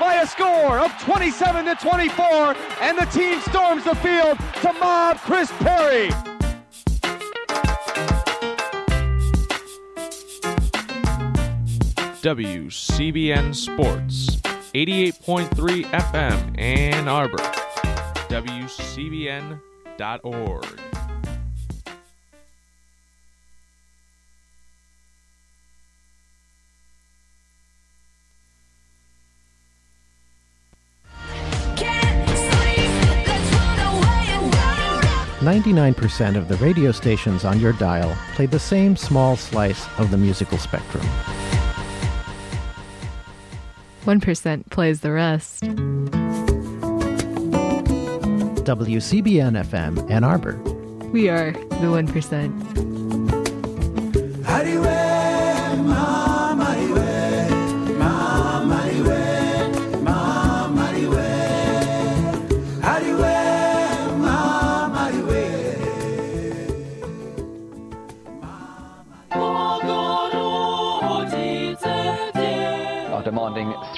by a score of 27 to 24, and the team storms the field to mob Chris Perry. WCBN Sports, 88.3 FM Ann Arbor, WCBN.org. Ninety-nine percent of the radio stations on your dial play the same small slice of the musical spectrum. 1% plays the rest. WCBN FM Ann Arbor. We are the 1%.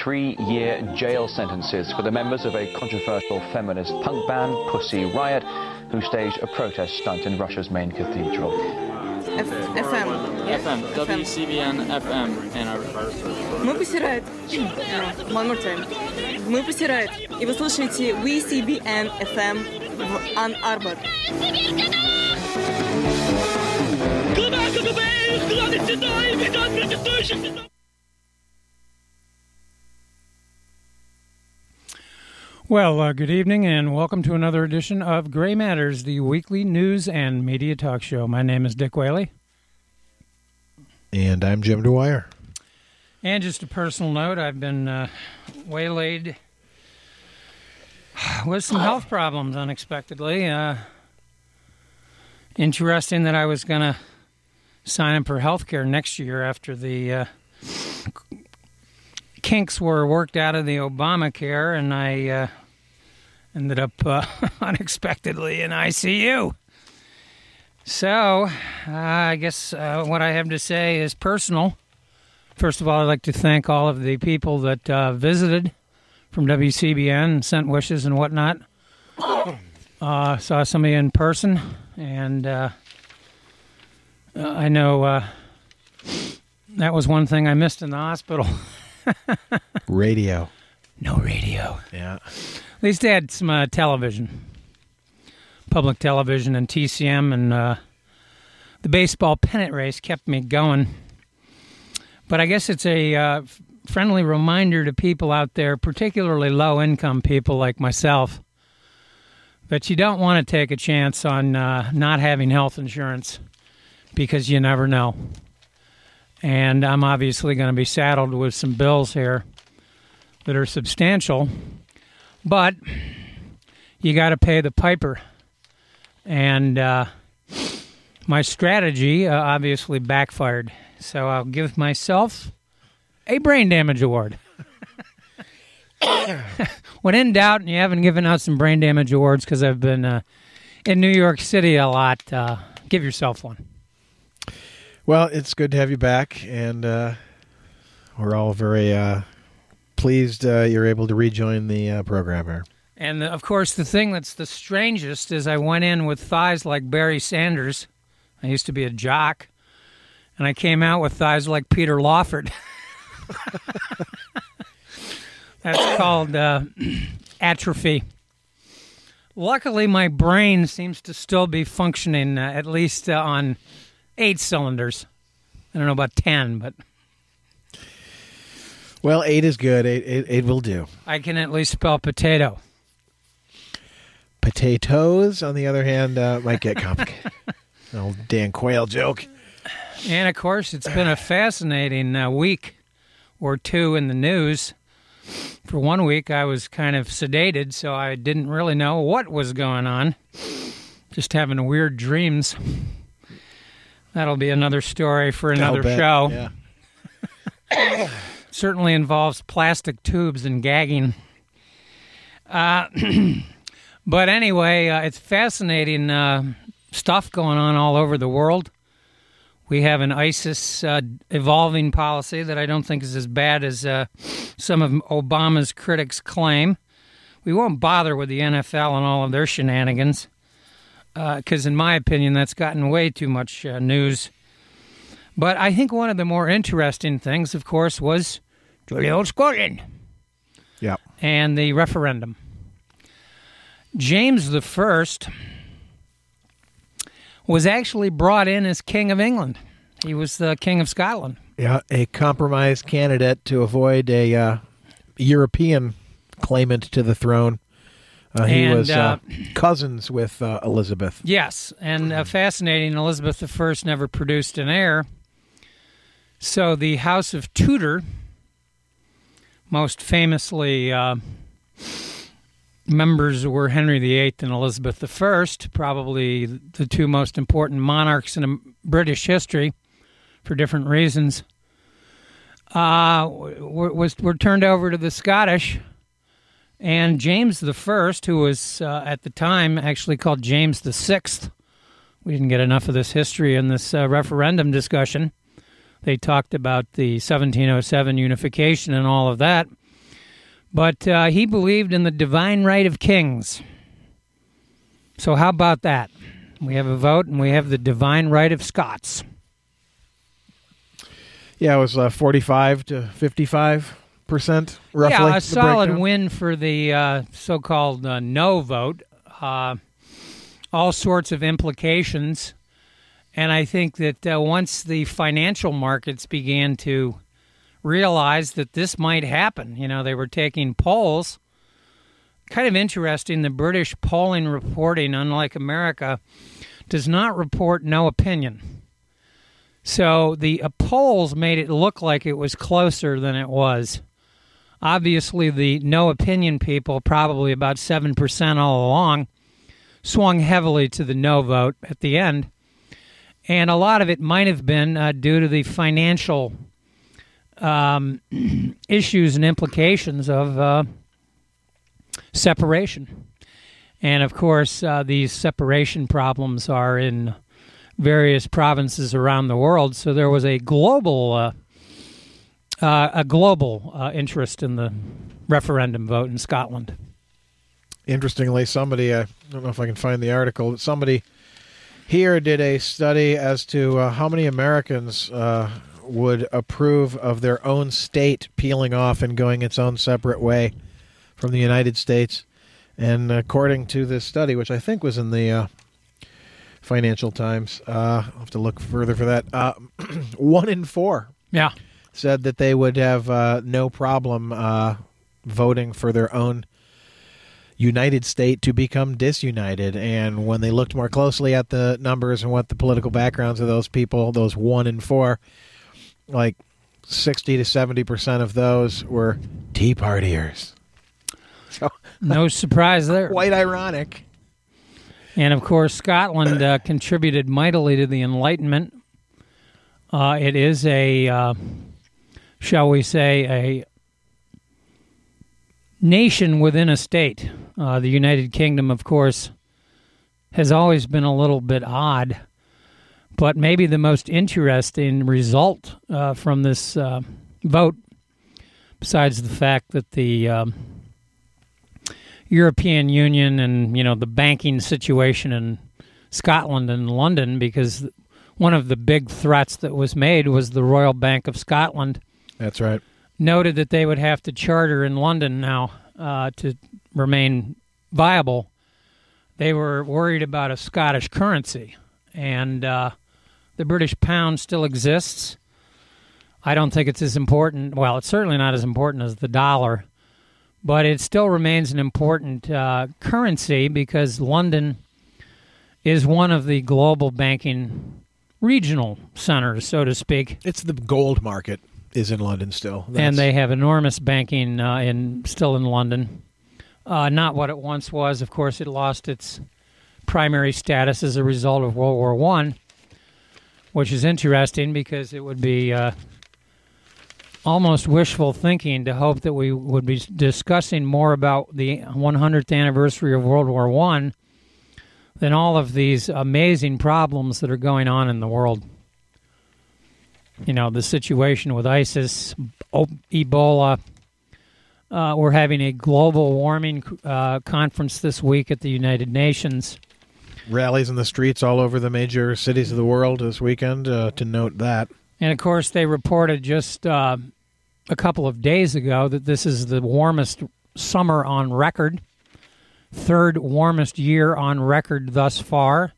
demanding three-year jail sentences for the members of a controversial feminist punk band, Pussy Riot, who staged a protest stunt in Russia's main cathedral. FM. FM, WCBN FM, Ann Arbor. Мы посирает. One more time. Мы посирает. И вы слушаете WCBN FM в Ан Арбор. Well, uh, good evening and welcome to another edition of Gray Matters, the weekly news and media talk show. My name is Dick Whaley. And I'm Jim Dwyer. And just a personal note, I've been uh, waylaid with some health problems unexpectedly. Uh, interesting that I was going to sign up for health care next year after the uh, kinks were worked out of the Obamacare, and I uh, ended up uh, unexpectedly in ICU. So, uh, I guess uh, what I have to say is personal. First of all, I'd like to thank all of the people that uh, visited from WCBN and sent wishes and whatnot. Uh, saw some of you in person, and uh, I know uh, that was one thing I missed in the hospital. Radio. No radio. Yeah. At least they had some uh, television, public television, and TCM, and uh, the baseball pennant race kept me going. But I guess it's a uh, friendly reminder to people out there, particularly low income people like myself, that you don't want to take a chance on uh, not having health insurance because you never know. And I'm obviously going to be saddled with some bills here that are substantial, but you got to pay the piper. And uh, my strategy uh, obviously backfired. So I'll give myself a brain damage award. when in doubt, and you haven't given out some brain damage awards because I've been uh, in New York City a lot, uh, give yourself one. Well, it's good to have you back, and uh, we're all very uh, pleased uh, you're able to rejoin the uh, program here. And of course, the thing that's the strangest is I went in with thighs like Barry Sanders. I used to be a jock, and I came out with thighs like Peter Lawford. that's called uh, atrophy. Luckily, my brain seems to still be functioning, uh, at least uh, on eight cylinders. I don't know about ten, but Well, eight is good. Eight, eight, eight will do. I can at least spell potato. Potatoes, on the other hand, uh, might get complicated. Old Dan Quayle joke. And of course, it's been a fascinating uh, week or two in the news. For one week, I was kind of sedated, so I didn't really know what was going on. Just having weird dreams. That'll be another story for another show. Yeah. Certainly involves plastic tubes and gagging. Uh, but anyway, uh, it's fascinating uh, stuff going on all over the world We have an ISIS uh, evolving policy that I don't think is as bad as uh, some of Obama's critics claim. We won't bother with the NFL and all of their shenanigans because, in my opinion, that's gotten way too much uh, news. But I think one of the more interesting things, of course, was jolly old Scotland Yeah. and the referendum. James the First was actually brought in as King of England. He was the King of Scotland. Yeah, a compromise candidate to avoid a uh, European claimant to the throne. Uh, he And, was uh, uh, cousins with uh, Elizabeth. Yes, and uh, fascinating. Elizabeth I never produced an heir. So the House of Tudor, most famously, uh, members were Henry VIII and Elizabeth I, probably the two most important monarchs in um, British history for different reasons. Uh, were, was were turned over to the Scottish, and James I, who was uh, at the time actually called James VI, We didn't get enough of this history in this uh, referendum discussion. They talked about the 1707 unification and all of that. But uh, he believed in the divine right of kings. So, how about that? We have a vote and we have the divine right of Scots. Yeah, it was uh, 45 to 55 percent, roughly. Yeah, a solid breakdown. win for the uh, so called uh, no vote. Uh, all sorts of implications. And I think that uh, once the financial markets began to realize that this might happen, you know, they were taking polls. Kind of interesting, the British polling reporting, unlike America, does not report no opinion. So the uh, polls made it look like it was closer than it was. Obviously, the no opinion people, probably about 7% all along, swung heavily to the no vote at the end. And a lot of it might have been uh, due to the financial um, issues and implications of uh, separation. And of course, uh, these separation problems are in various provinces around the world. So there was a global, uh, uh, a global uh, interest in the referendum vote in Scotland. Interestingly, somebody, uh, I don't know if I can find the article, but somebody here did a study as to uh, how many Americans uh, would approve of their own state peeling off and going its own separate way from the United States. And according to this study, which I think was in the uh, Financial Times, uh, I'll have to look further for that, uh, one in four Yeah. said that they would have uh, no problem uh, voting for their own United State to become disunited. And when they looked more closely at the numbers and what the political backgrounds of those people, those one in four, like 60 to 70% of those were Tea Partiers. So, No surprise there. quite ironic. And of course, Scotland uh, contributed mightily to the Enlightenment. Uh, it is a, uh, shall we say, a nation within a state. Uh, the United Kingdom, of course, has always been a little bit odd, but maybe the most interesting result uh, from this uh, vote, besides the fact that the um, European Union and you know the banking situation in Scotland and London because one of the big threats that was made was the Royal Bank of Scotland That's right. noted that they would have to charter in London now uh, to remain viable. They were worried about a Scottish currency, and uh, the British pound still exists. I don't think it's as important. Well, it's certainly not as important as the dollar, but it still remains an important uh, currency because London is one of the global banking regional centers, so to speak. It's the gold market is in London still. and they have enormous banking uh, in still in London. Uh, not what it once was. Of course, it lost its primary status as a result of World War One, which is interesting because it would be uh, almost wishful thinking to hope that we would be discussing more about the 100th anniversary of World War One than all of these amazing problems that are going on in the world. you know, the situation with ISIS, Ebola. Uh, we're having a global warming uh, conference this week at the United Nations. Rallies in the streets all over the major cities of the world this weekend uh, to note that. And of course, they reported just uh, a couple of days ago that this is the warmest summer on record, third warmest year on record thus far.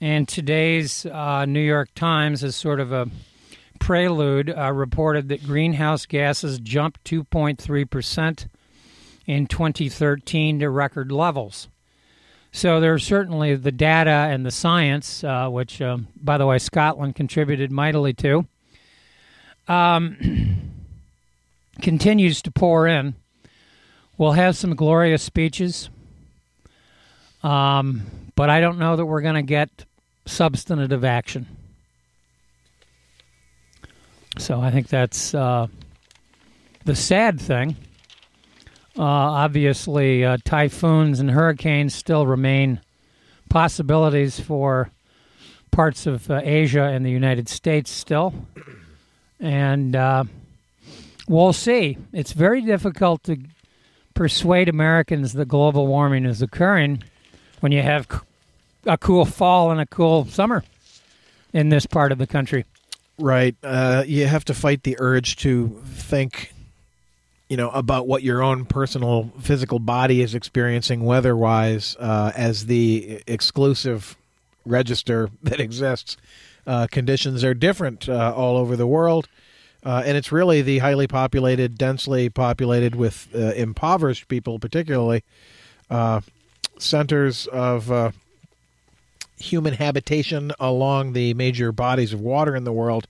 And today's uh, New York Times is sort of a prelude, uh, reported that greenhouse gases jumped 2.3% in 2013 to record levels. So there's certainly the data and the science, uh, which, um, by the way, Scotland contributed mightily to, um, continues to pour in. We'll have some glorious speeches, um, but I don't know that we're going to get substantive action. So I think that's uh, the sad thing. Uh, obviously, uh, typhoons and hurricanes still remain possibilities for parts of uh, Asia and the United States still. And uh, we'll see. It's very difficult to persuade Americans that global warming is occurring when you have a cool fall and a cool summer in this part of the country. Right. Uh, you have to fight the urge to think, you know, about what your own personal physical body is experiencing weather wise uh, as the exclusive register that exists. Uh, conditions are different uh, all over the world. Uh, and it's really the highly populated, densely populated with uh, impoverished people, particularly centers of human habitation along the major bodies of water in the world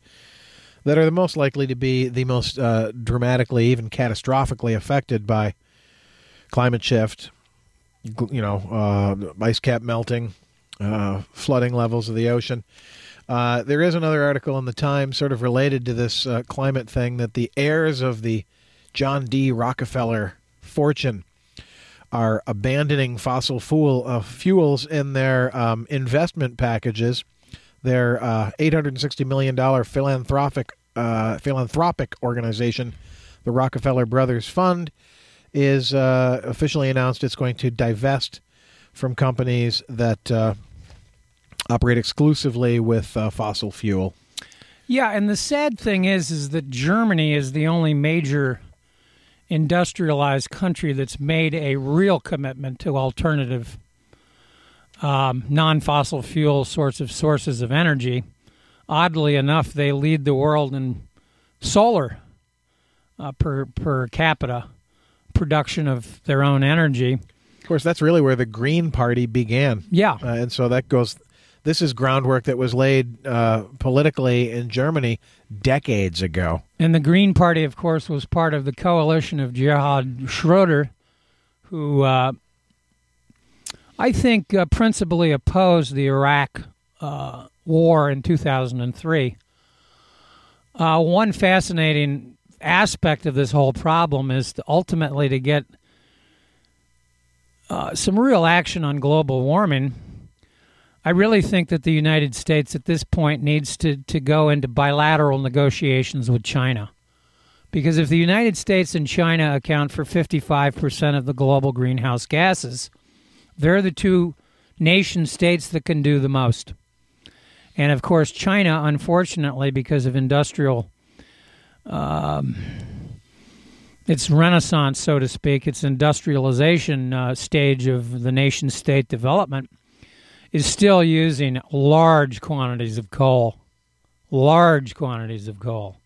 that are the most likely to be the most uh, dramatically, even catastrophically affected by climate shift, you know, uh, ice cap melting, uh, flooding levels of the ocean. Uh, there is another article in the Times, sort of related to this uh, climate thing, that the heirs of the John D. Rockefeller fortune are abandoning fossil fuel uh, fuels in their um, investment packages. Their uh, 860 million dollar philanthropic uh, philanthropic organization, the Rockefeller Brothers Fund, is uh, officially announced it's going to divest from companies that uh, operate exclusively with uh, fossil fuel. Yeah, and the sad thing is, is that Germany is the only major industrialized country that's made a real commitment to alternative um, non-fossil fuel sorts of sources of energy. Oddly enough, they lead the world in solar uh, per per capita production of their own energy. Of course, that's really where the Green Party began. Yeah, uh, and so that goes. This is groundwork that was laid uh, politically in Germany decades ago. And the Green Party, of course, was part of the coalition of Gerhard Schroeder, who uh, I think uh, principally opposed the Iraq uh, war in 2003. Uh, one fascinating aspect of this whole problem is to ultimately to get uh, some real action on global warming. I really think that the United States at this point needs to, to go into bilateral negotiations with China. Because if the United States and China account for 55% of the global greenhouse gases, they're the two nation states that can do the most. And of course, China, unfortunately, because of industrial, um, its renaissance, so to speak, its industrialization uh, stage of the nation state development, is still using large quantities of coal. Large quantities of coal.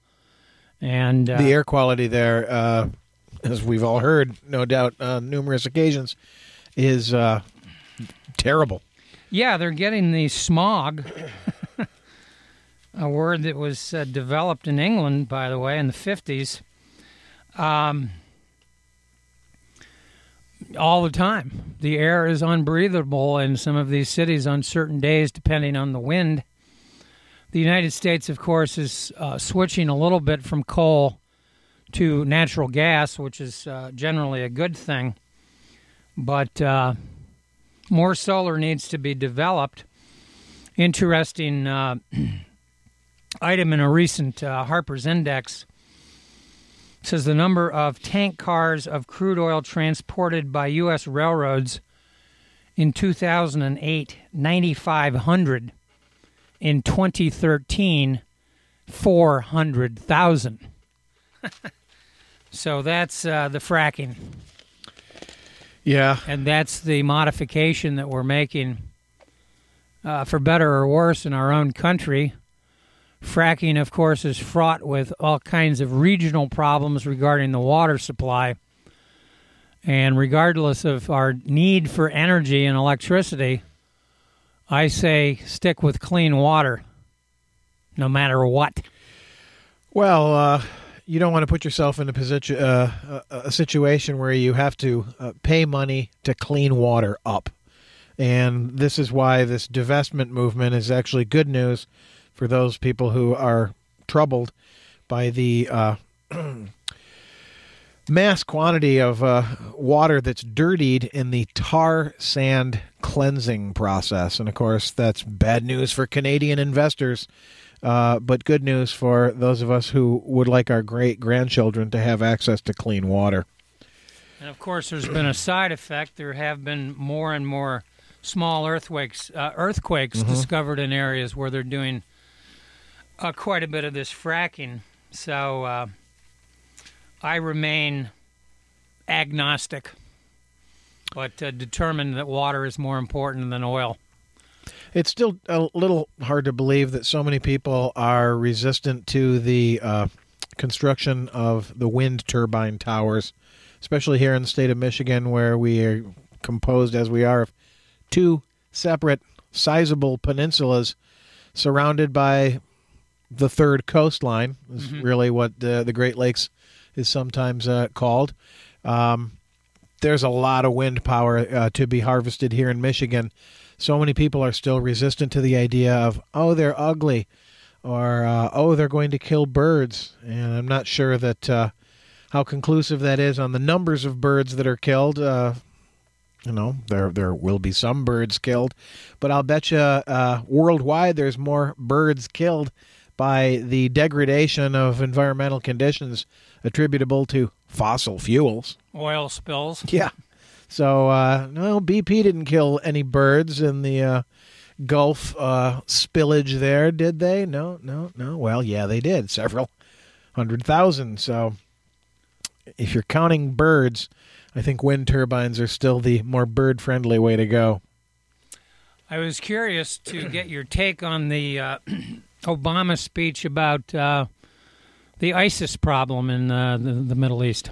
And uh, the air quality there, uh, as we've all heard, no doubt, on numerous occasions, is uh, terrible. Yeah, they're getting the smog, a word that was uh, developed in England, by the way, in the 50s, um, all the time. The air is unbreathable in some of these cities on certain days, depending on the wind. The United States, of course, is uh, switching a little bit from coal to natural gas, which is uh, generally a good thing. But uh, more solar needs to be developed. Interesting uh, item in a recent uh, Harper's Index says the number of tank cars of crude oil transported by U.S. railroads in 2008, 9,500. In 2013, 400,000. so that's uh, the fracking. Yeah. And that's the modification that we're making uh, for better or worse in our own country. Fracking, of course, is fraught with all kinds of regional problems regarding the water supply. And regardless of our need for energy and electricity, I say stick with clean water no matter what. Well, uh, you don't want to put yourself in a position, uh, a, a situation where you have to uh, pay money to clean water up, and this is why this divestment movement is actually good news for those people who are troubled by the uh, mass quantity of uh, water that's dirtied in the tar sand cleansing process. And of course, that's bad news for Canadian investors, uh, but good news for those of us who would like our great grandchildren to have access to clean water. And of course, there's been a side effect. There have been more and more small earthquakes, uh, earthquakes Mhm. discovered in areas where they're doing uh, quite a bit of this fracking. So uh, I remain agnostic, but uh, determined that water is more important than oil. It's still a little hard to believe that so many people are resistant to the uh, construction of the wind turbine towers, especially here in the state of Michigan, where we are composed as we are of two separate, sizable peninsulas surrounded by the third coastline, is Mhm. really what uh, the Great Lakes is sometimes uh, called. Um, there's a lot of wind power uh, to be harvested here in Michigan. So many people are still resistant to the idea of, oh, they're ugly, or uh, oh, they're going to kill birds. And I'm not sure that uh, how conclusive that is on the numbers of birds that are killed. Uh, you know, there there will be some birds killed, but I'll bet you uh, worldwide there's more birds killed by the degradation of environmental conditions attributable to fossil fuels. Oil spills. Yeah. So, uh, no, BP didn't kill any birds in the uh, Gulf uh, spillage there, did they? No, no, no. Well, yeah, they did. Several hundred thousand. So, if you're counting birds, I think wind turbines are still the more bird friendly way to go. I was curious to get your take on the uh, Obama speech about uh, the ISIS problem in uh, the, the Middle East.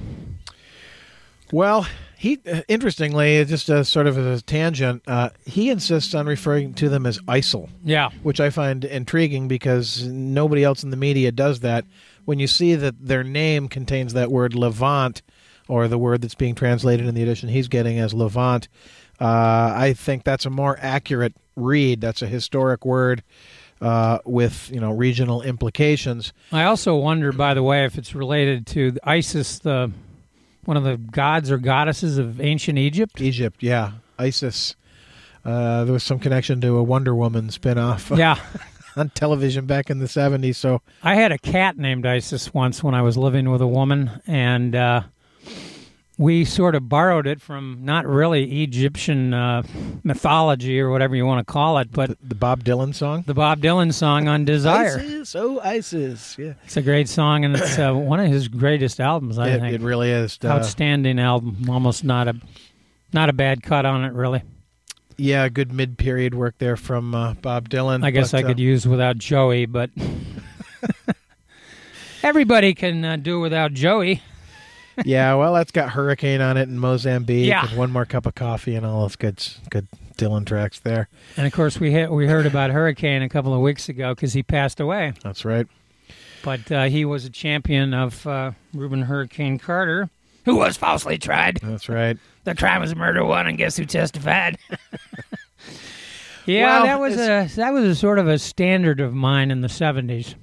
Well, he uh, interestingly, just a sort of a tangent, uh, he insists on referring to them as ISIL. Yeah. which I find intriguing because nobody else in the media does that. When you see that their name contains that word Levant, or the word that's being translated in the edition he's getting as Levant, uh, I think that's a more accurate read. That's a historic word uh, with you know regional implications. I also wonder, by the way, if it's related to ISIS, the one of the gods or goddesses of ancient Egypt. Egypt, yeah, ISIS. Uh, there was some connection to a Wonder Woman spinoff. Yeah. on television back in the seventies. So I had a cat named Isis once when I was living with a woman, and uh, we sort of borrowed it from not really Egyptian uh, mythology or whatever you want to call it, but the Bob Dylan song, the Bob Dylan song on Desire. ISIS, oh ISIS, yeah. It's a great song, and it's uh, one of his greatest albums. I It- think it really is. Uh, outstanding album. Almost not a not a bad cut on it, really. Yeah, good mid-period work there from uh, Bob Dylan. I guess but, I uh, could use without Joey, but everybody can uh, do without Joey. Yeah, well, that's got Hurricane on it in Mozambique. Yeah. and one more cup of coffee and all those good, good Dylan tracks there. And of course, we ha- we heard about Hurricane a couple of weeks ago because he passed away. That's right. But uh, he was a champion of uh, Rubin Hurricane Carter, who was falsely tried. That's right. The crime was murder one, and guess who testified? yeah, Well, that was a that was a sort of a standard of mine in the seventies.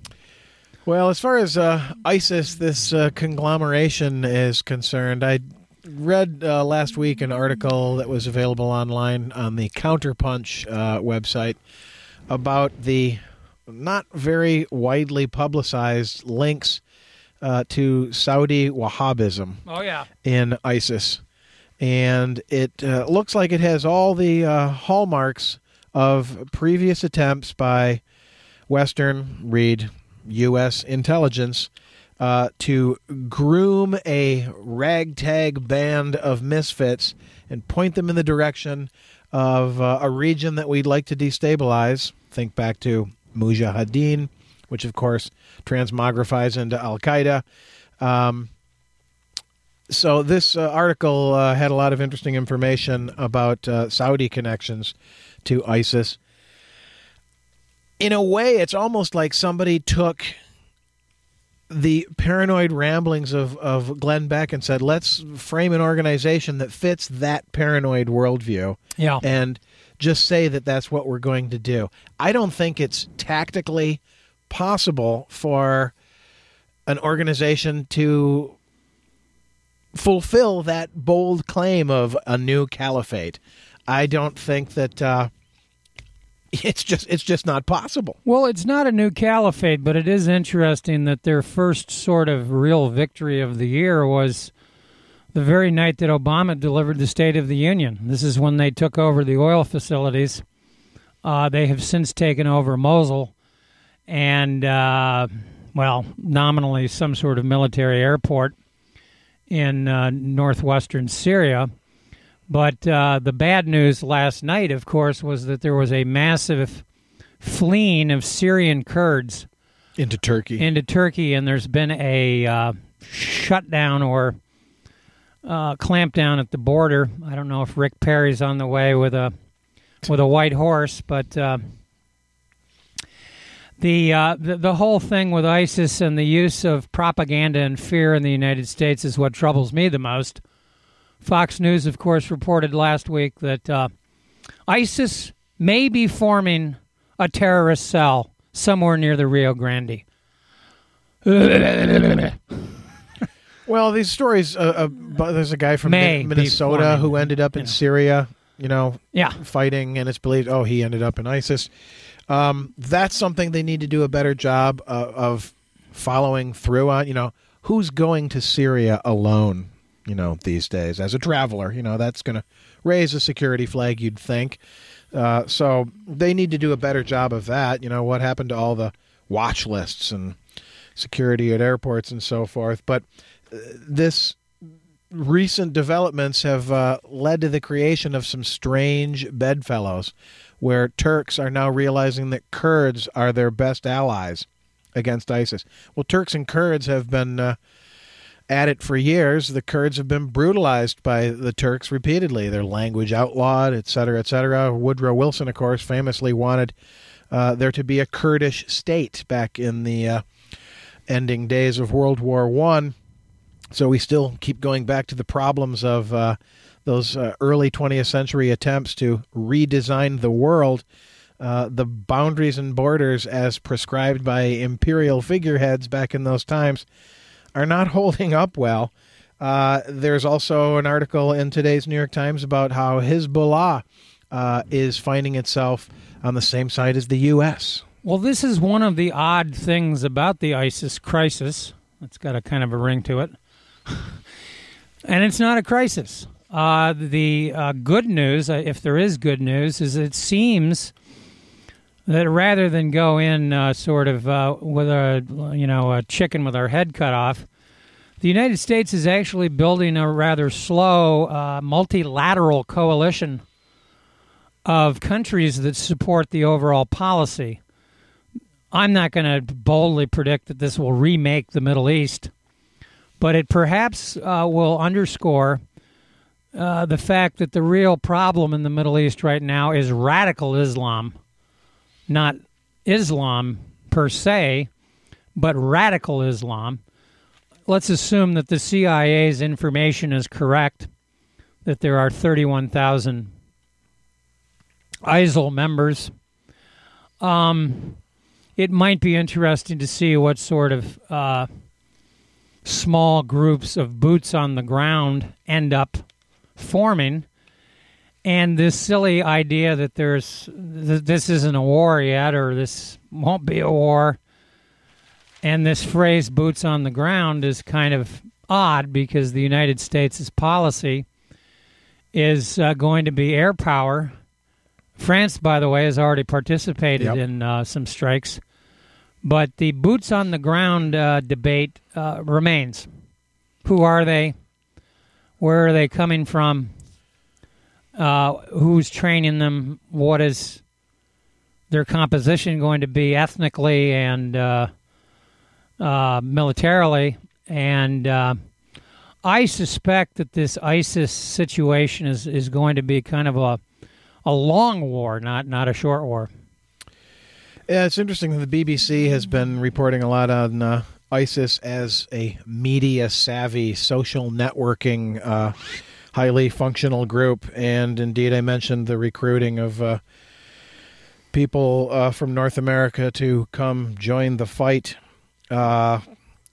Well, as far as uh, ISIS, this uh, conglomeration is concerned, I read uh, last week an article that was available online on the Counterpunch uh, website about the not very widely publicized links uh, to Saudi Wahhabism Oh yeah. in ISIS. And it uh, looks like it has all the uh, hallmarks of previous attempts by Western, read U.S. intelligence, uh, to groom a ragtag band of misfits and point them in the direction of uh, a region that we'd like to destabilize. Think back to Mujahideen, which of course transmogrifies into Al Qaeda. Um, so this uh, article uh, had a lot of interesting information about uh, Saudi connections to ISIS. In a way, it's almost like somebody took the paranoid ramblings of, of Glenn Beck and said, let's frame an organization that fits that paranoid worldview Yeah. and just say that that's what we're going to do. I don't think it's tactically possible for an organization to fulfill that bold claim of a new caliphate. I don't think that uh, it's just it's just not possible. Well, it's not a new caliphate, but it is interesting that their first sort of real victory of the year was the very night that Obama delivered the State of the Union. This is when they took over the oil facilities. Uh, they have since taken over Mosul and, uh, well, nominally some sort of military airport in uh, northwestern Syria. But uh, the bad news last night, of course, was that there was a massive fleeing of Syrian Kurds Into Turkey. into Turkey, and there's been a uh, shutdown or uh, clampdown at the border. I don't know if Rick Perry's on the way with a with a white horse, but uh, the, uh, the the whole thing with ISIS and the use of propaganda and fear in the United States is what troubles me the most. Fox News, of course, reported last week that uh, ISIS may be forming a terrorist cell somewhere near the Rio Grande. Well, these stories. Uh, uh, there's a guy from May Minnesota who ended up in you know. Syria. You know, Yeah. fighting, and it's believed. Oh, he ended up in ISIS. Um, that's something they need to do a better job of, of following through on. You know, who's going to Syria alone? You know, these days as a traveler. You know, that's going to raise a security flag. You'd think. Uh, so they need to do a better job of that. You know, what happened to all the watch lists and security at airports and so forth. But uh, this recent developments have uh, led to the creation of some strange bedfellows where Turks are now realizing that Kurds are their best allies against ISIS. Well, Turks and Kurds have been uh, at it for years. The Kurds have been brutalized by the Turks repeatedly, their language outlawed, et cetera, et cetera. Woodrow Wilson, of course, famously wanted uh, there to be a Kurdish state back in the uh, ending days of World War One. So we still keep going back to the problems of uh, those uh, early 20th century attempts to redesign the world. Uh, the boundaries and borders, as prescribed by imperial figureheads back in those times, are not holding up well. Uh, there's also an article in today's New York Times about how Hezbollah uh, is finding itself on the same side as the U.S. Well, this is one of the odd things about the ISIS crisis. It's got a kind of a ring to it. and it's not a crisis. Uh, the uh, good news, uh, if there is good news, is it seems that rather than go in uh, sort of uh, with a you know a chicken with our head cut off, the United States is actually building a rather slow uh, multilateral coalition of countries that support the overall policy. I'm not going to boldly predict that this will remake the Middle East, but it perhaps uh, will underscore uh, the fact that the real problem in the Middle East right now is radical Islam, not Islam per se, but radical Islam. Let's assume that the CIA's information is correct, that there are 31,000 ISIL members. Um, it might be interesting to see what sort of uh, small groups of boots on the ground end up forming. And this silly idea that there's th- this isn't a war yet, or this won't be a war. And this phrase "boots on the ground" is kind of odd because the United States' policy is uh, going to be air power. France, by the way, has already participated Yep. in uh, some strikes, but the boots on the ground uh, debate uh, remains. Who are they? Where are they coming from? Uh, who's training them? What is their composition going to be ethnically and uh, uh, militarily? And uh, I suspect that this ISIS situation is, is going to be kind of a a long war, not not a short war. Yeah, it's interesting that the BBC has been reporting a lot on uh, ISIS as a media savvy social networking, uh, highly functional group. And indeed, I mentioned the recruiting of uh, people uh, from North America to come join the fight. Uh,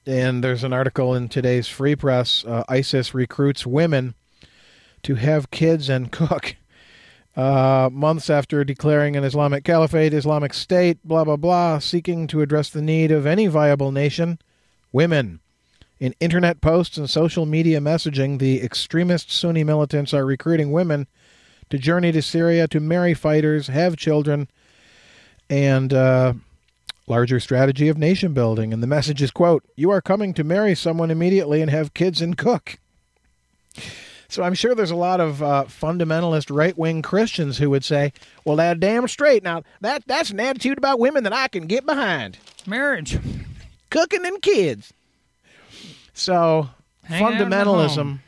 and there's an article in today's Free Press uh, ISIS recruits women to have kids and cook. Uh, months after declaring an Islamic caliphate, Islamic State, blah, blah, blah, seeking to address the need of any viable nation, women. In internet posts and social media messaging, the extremist Sunni militants are recruiting women to journey to Syria to marry fighters, have children, and uh, larger strategy of nation building. And the message is, quote, you are coming to marry someone immediately and have kids and cook. So I'm sure there's a lot of uh, fundamentalist right-wing Christians who would say, "Well, that damn straight. Now that that's an attitude about women that I can get behind. Marriage, cooking, and kids." So Hang fundamentalism,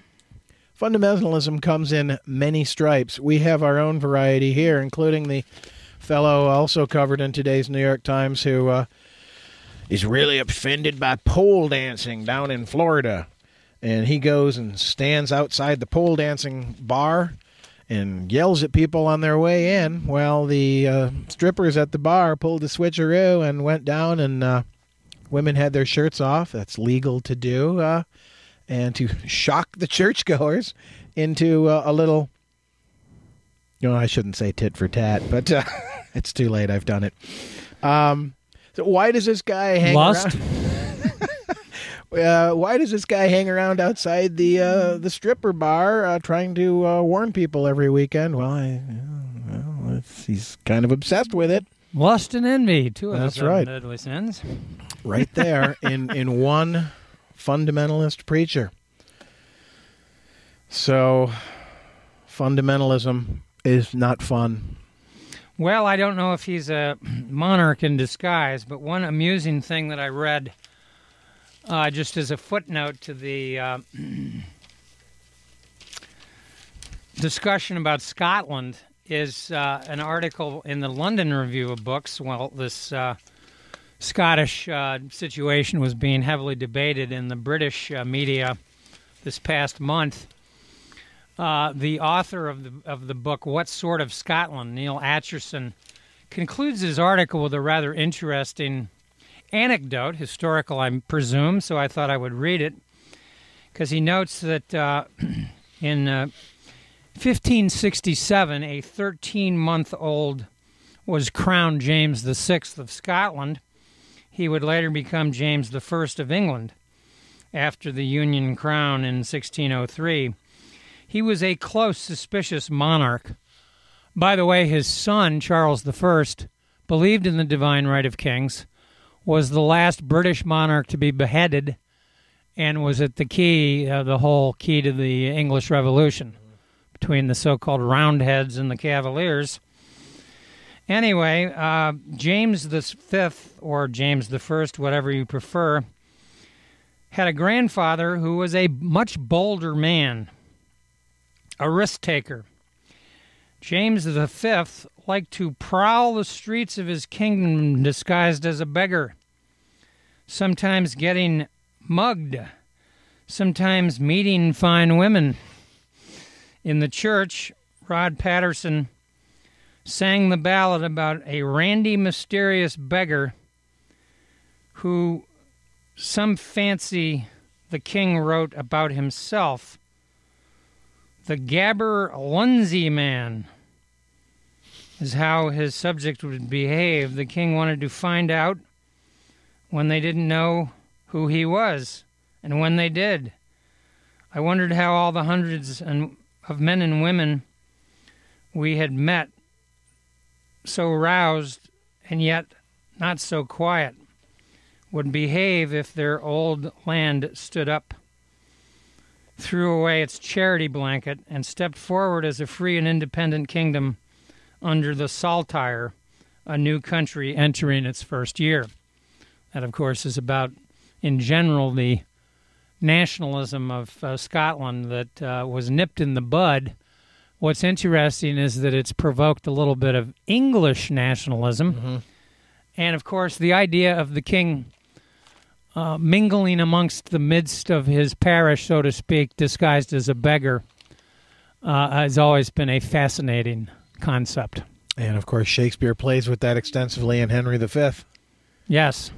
fundamentalism comes in many stripes. We have our own variety here, including the fellow also covered in today's New York Times who uh, is really offended by pole dancing down in Florida. And he goes and stands outside the pole dancing bar and yells at people on their way in. Well, the uh, strippers at the bar pulled the switcheroo and went down, and uh, women had their shirts off. That's legal to do. Uh, and to shock the churchgoers into uh, a little. No, I shouldn't say tit for tat, but uh, it's too late. I've done it. Um, so why does this guy hang Lust? around? uh, why does this guy hang around outside the uh, the stripper bar uh, trying to uh, warn people every weekend? Well, I, well it's, he's kind of obsessed with it. Lust and envy, two of That's right. deadly sins. Right there in in one fundamentalist preacher. So fundamentalism is not fun. Well, I don't know if he's a monarch in disguise, but one amusing thing that I read, uh, just as a footnote to the uh, discussion about Scotland, is uh, an article in the London Review of Books. Well, this uh, Scottish uh, situation was being heavily debated in the British uh, media this past month. Uh, the author of the of the book, "What Sort of Scotland," Neal Ascherson, concludes his article with a rather interesting anecdote, historical, I presume. So I thought I would read it because he notes that uh, in uh, 1567, a 13-month-old was crowned James VI of Scotland. He would later become James I of England after the Union crown in 1603. He was a close, suspicious monarch. By the way, his son, Charles I, believed in the divine right of kings, was the last British monarch to be beheaded, and was at the key, uh, the whole key to the English Revolution between the so called Roundheads and the Cavaliers. Anyway, uh, James the Fifth or James the First, whatever you prefer, had a grandfather who was a much bolder man, a risk taker. James the Fifth liked to prowl the streets of his kingdom disguised as a beggar, sometimes getting mugged, sometimes meeting fine women. In the church, Rod Paterson sang the ballad about a randy, mysterious beggar who some fancy the king wrote about himself. The Gaberlunzie man. is how his subject would behave. The king wanted to find out when they didn't know who he was, and when they did. I wondered how all the hundreds and- of men and women we had met, so roused and yet not so quiet, would behave if their old land stood up, threw away its charity blanket, and stepped forward as a free and independent kingdom under the Saltire, a new country entering its first year. That, of course, is about, in general, the nationalism of uh, Scotland that uh, was nipped in the bud. What's interesting is that it's provoked a little bit of English nationalism. And, of course, the idea of the king uh, mingling amongst the midst of his parish, so to speak, disguised as a beggar, uh, has always been a fascinating concept. And of course, Shakespeare plays with that extensively in Henry V. Yes.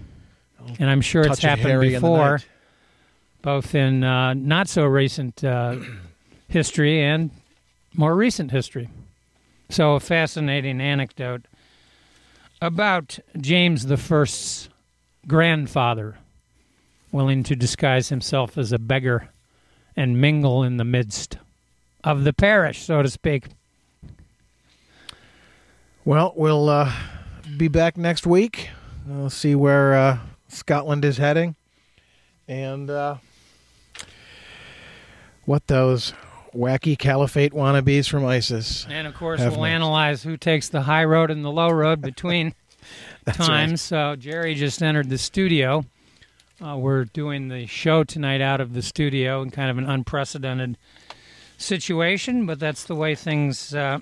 And I'm sure it's Touch of happened in before, night. both in uh, not so recent uh, history and more recent history. So, a fascinating anecdote about James I's grandfather, willing to disguise himself as a beggar and mingle in the midst of the parish, so to speak. Well, we'll uh, be back next week. We'll see where uh, Scotland is heading and uh, what those wacky caliphate wannabes from ISIS. And of course, we'll analyze who takes the high road and the low road between times. right. So Jerry just entered the studio. Uh, we're doing the show tonight out of the studio in kind of an unprecedented situation, but that's the way things uh,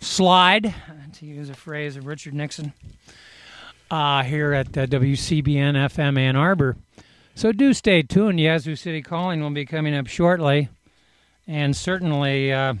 slide, to use a phrase of Richard Nixon, uh, here at uh, WCBN FM Ann Arbor. So do stay tuned. Yazoo City Calling will be coming up shortly. And certainly, uh,